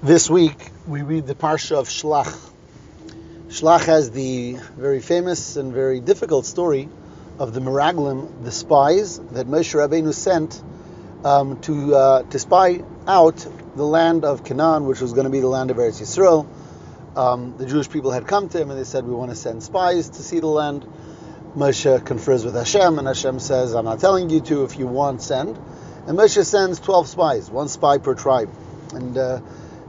This week we read the Parsha of Shlach. Shlach has the very famous and very difficult story of the Meraglim, the spies that Moshe Rabbeinu sent um, to uh, to spy out the land of Canaan, which was going to be the land of Eretz Yisrael. Um, the Jewish people had come to him and they said, "We want to send spies to see the land." Moshe confers with Hashem, and Hashem says, "I'm not telling you to. If you want, send." And Moshe sends 12 spies, one spy per tribe, and. Uh,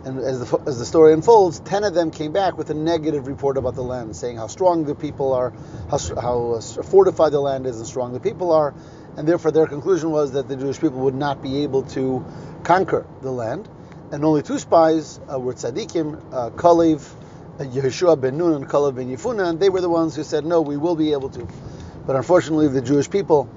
and as the, as the story unfolds, ten of them came back with a negative report about the land, saying how strong the people are, how, how uh, fortified the land is, and strong the people are, and therefore their conclusion was that the Jewish people would not be able to conquer the land. And only two spies uh, were tzaddikim, uh, Kalev, uh, Yehoshua ben Nun, and Kalev ben Yefuna, and they were the ones who said, no, we will be able to. But unfortunately, the Jewish people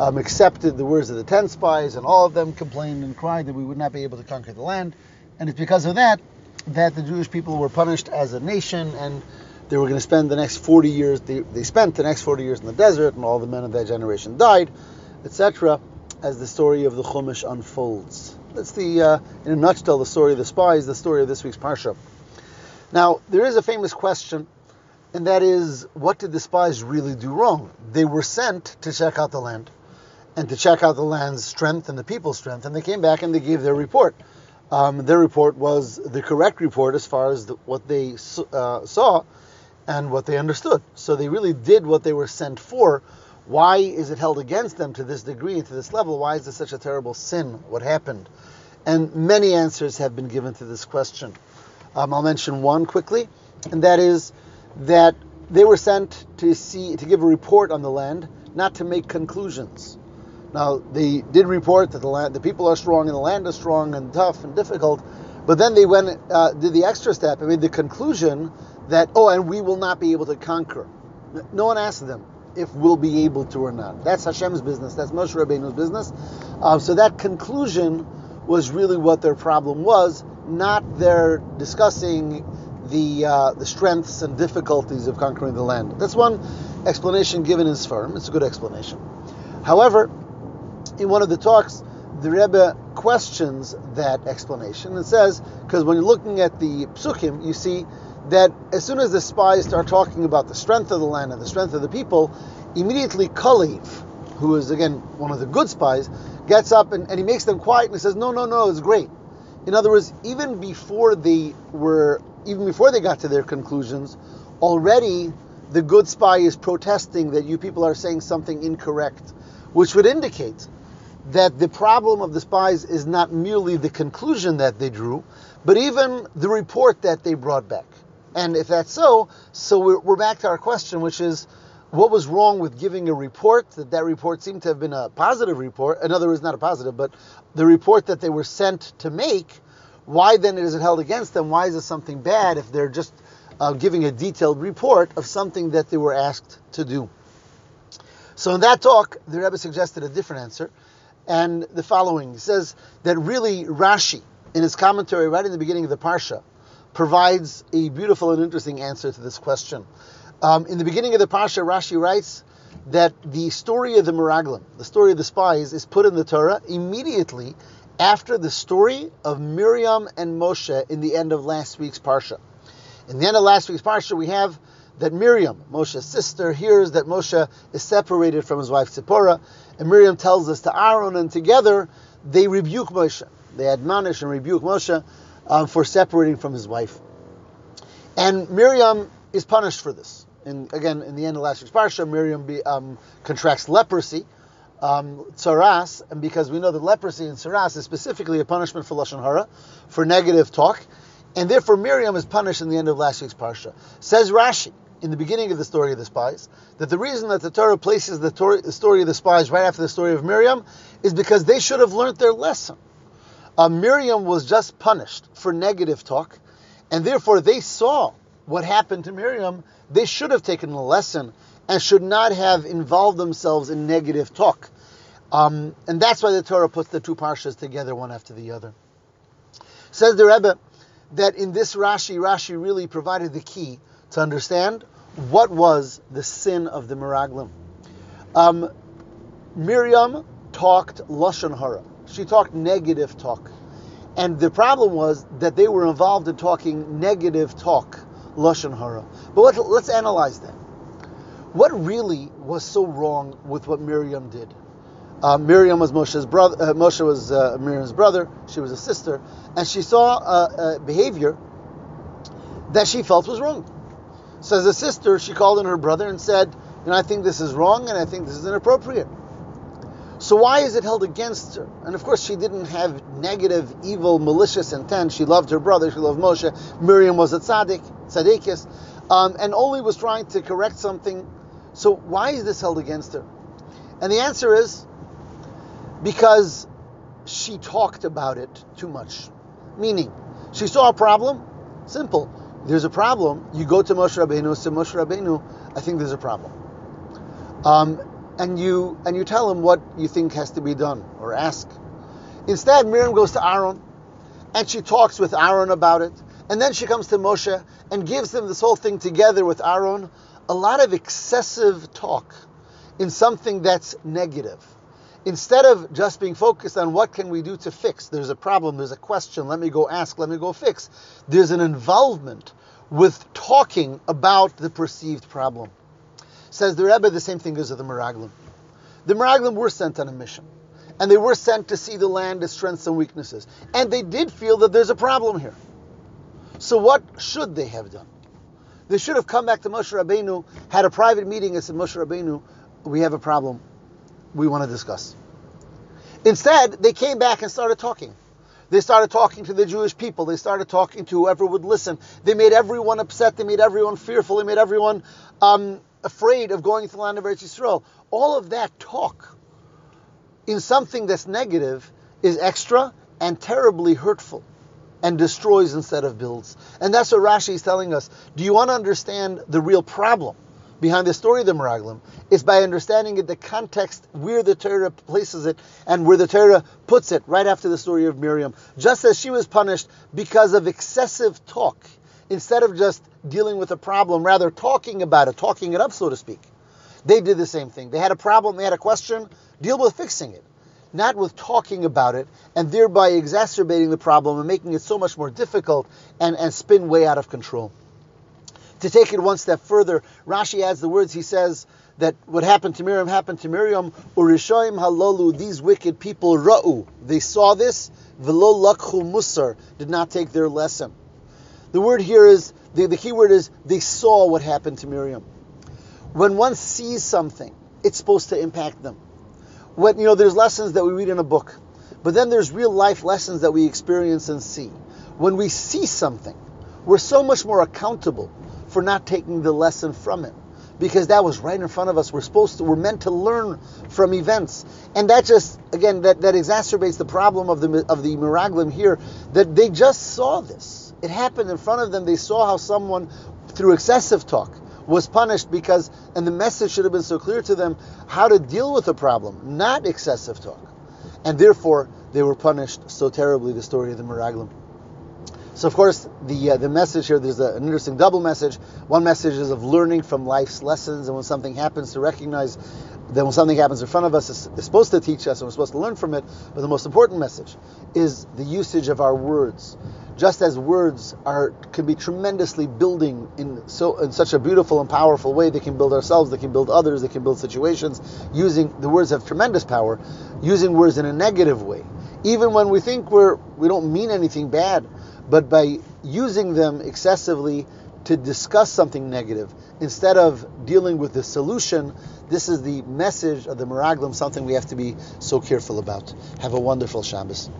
um, accepted the words of the ten spies, and all of them complained and cried that we would not be able to conquer the land. And it's because of that that the Jewish people were punished as a nation and they were going to spend the next 40 years, they, they spent the next 40 years in the desert and all the men of that generation died, etc., as the story of the Chumash unfolds. That's the, uh, in a nutshell, the story of the spies, the story of this week's Parsha. Now, there is a famous question, and that is, what did the spies really do wrong? They were sent to check out the land and to check out the land's strength and the people's strength, and they came back and they gave their report um, their report was the correct report as far as the, what they uh, saw and what they understood. So they really did what they were sent for. Why is it held against them to this degree and to this level? Why is this such a terrible sin? What happened? And many answers have been given to this question. Um, I'll mention one quickly, and that is that they were sent to see to give a report on the land, not to make conclusions. Now they did report that the land, the people are strong and the land is strong and tough and difficult, but then they went uh, did the extra step and made the conclusion that oh, and we will not be able to conquer. No one asked them if we'll be able to or not. That's Hashem's business. That's Moshe Rabbeinu's business. Uh, so that conclusion was really what their problem was, not their discussing the uh, the strengths and difficulties of conquering the land. That's one explanation given in Sfarim. It's a good explanation. However, in one of the talks, the Rebbe questions that explanation and says, because when you're looking at the psukim, you see that as soon as the spies start talking about the strength of the land and the strength of the people, immediately Kalev, who is again one of the good spies, gets up and, and he makes them quiet and he says, No, no, no, it's great. In other words, even before they were, even before they got to their conclusions, already the good spy is protesting that you people are saying something incorrect, which would indicate that the problem of the spies is not merely the conclusion that they drew, but even the report that they brought back. And if that's so, so we're, we're back to our question, which is what was wrong with giving a report that that report seemed to have been a positive report? In other words not a positive but the report that they were sent to make why then is it held against them? Why is it something bad if they're just uh, giving a detailed report of something that they were asked to do? So in that talk the rebbe suggested a different answer and the following. He says that really Rashi, in his commentary right in the beginning of the Parsha, provides a beautiful and interesting answer to this question. Um, in the beginning of the Parsha, Rashi writes that the story of the Meraglim, the story of the spies, is put in the Torah immediately after the story of Miriam and Moshe in the end of last week's Parsha. In the end of last week's Parsha, we have that Miriam, Moshe's sister, hears that Moshe is separated from his wife Zipporah, and Miriam tells us to Aaron, and together they rebuke Moshe. They admonish and rebuke Moshe um, for separating from his wife. And Miriam is punished for this. And again, in the end of last week's parsha, Miriam be, um, contracts leprosy, um, tsaras, and because we know that leprosy and tsaras is specifically a punishment for lashon hara, for negative talk, and therefore Miriam is punished in the end of last week's parsha. Says Rashi, in the beginning of the story of the spies that the reason that the Torah places the, the story of the spies right after the story of Miriam is because they should have learned their lesson. Uh, Miriam was just punished for negative talk, and therefore they saw what happened to Miriam. They should have taken a lesson and should not have involved themselves in negative talk. Um, and that's why the Torah puts the two parshas together, one after the other. Says the Rebbe that in this Rashi, Rashi really provided the key to understand what was the sin of the Meraglim. Um, Miriam talked lashon hara. She talked negative talk, And the problem was that they were involved in talking negative talk, lashon hara. But let's, let's analyze that. What really was so wrong with what Miriam did? Uh, Miriam was Moshe's brother. Uh, Moshe was uh, Miriam's brother. She was a sister, and she saw behavior that she felt was wrong. So as a sister, she called in her brother and said, "You know, I think this is wrong, and I think this is inappropriate." So why is it held against her? And of course, she didn't have negative, evil, malicious intent. She loved her brother. She loved Moshe. Miriam was a tzaddik, tzaddikis, um, and only was trying to correct something. So why is this held against her? And the answer is because she talked about it too much. Meaning, she saw a problem. Simple. There's a problem. You go to Moshe Rabbeinu, say Moshe Rabbeinu, I think there's a problem. Um, and you and you tell him what you think has to be done or ask. Instead, Miriam goes to Aaron and she talks with Aaron about it. And then she comes to Moshe and gives them this whole thing together with Aaron. A lot of excessive talk in something that's negative. Instead of just being focused on what can we do to fix, there's a problem, there's a question, let me go ask, let me go fix. There's an involvement with talking about the perceived problem. Says the Rebbe, the same thing goes with the Meraglim. The Meraglim were sent on a mission. And they were sent to see the land, its strengths and weaknesses. And they did feel that there's a problem here. So what should they have done? They should have come back to Moshe Rabbeinu, had a private meeting and said, Moshe Rabbeinu, we have a problem we want to discuss. Instead, they came back and started talking. They started talking to the Jewish people. They started talking to whoever would listen. They made everyone upset. They made everyone fearful. They made everyone um, afraid of going to the land of Eretz Yisrael. All of that talk in something that's negative is extra and terribly hurtful and destroys instead of builds. And that's what Rashi is telling us. Do you want to understand the real problem behind the story of the Meraglim? Is by understanding it, the context where the Torah places it and where the Torah puts it right after the story of Miriam. Just as she was punished because of excessive talk instead of just dealing with a problem, rather talking about it, talking it up, so to speak. They did the same thing. They had a problem, they had a question, deal with fixing it, not with talking about it and thereby exacerbating the problem and making it so much more difficult and, and spin way out of control. To take it one step further, Rashi adds the words, he says, that what happened to Miriam happened to Miriam. Urishoim halolu, these wicked people ra'u. They saw this. Velo lakhu musar did not take their lesson. The word here is, the, the key word is, they saw what happened to Miriam. When one sees something, it's supposed to impact them. When, you know, there's lessons that we read in a book, but then there's real life lessons that we experience and see. When we see something, we're so much more accountable for not taking the lesson from it because that was right in front of us. We're supposed to, we're meant to learn from events, and that just again that, that exacerbates the problem of the of the miraglim here that they just saw this. It happened in front of them. They saw how someone, through excessive talk, was punished because, and the message should have been so clear to them how to deal with the problem, not excessive talk. And therefore, they were punished so terribly, the story of the Meraglim. So, of course, the uh, the message here, there's a, an interesting double message. One message is of learning from life's lessons, and when something happens, to recognize that when something happens in front of us, it's, it's supposed to teach us, and we're supposed to learn from it. But the most important message is the usage of our words just as words are can be tremendously building in so in such a beautiful and powerful way, they can build ourselves, they can build others, they can build situations. Using the words have tremendous power. Using words in a negative way, even when we think we're we don't mean anything bad, but by using them excessively to discuss something negative instead of dealing with the solution. This is the message of the Meraglim, something we have to be so careful about. Have a wonderful Shabbos.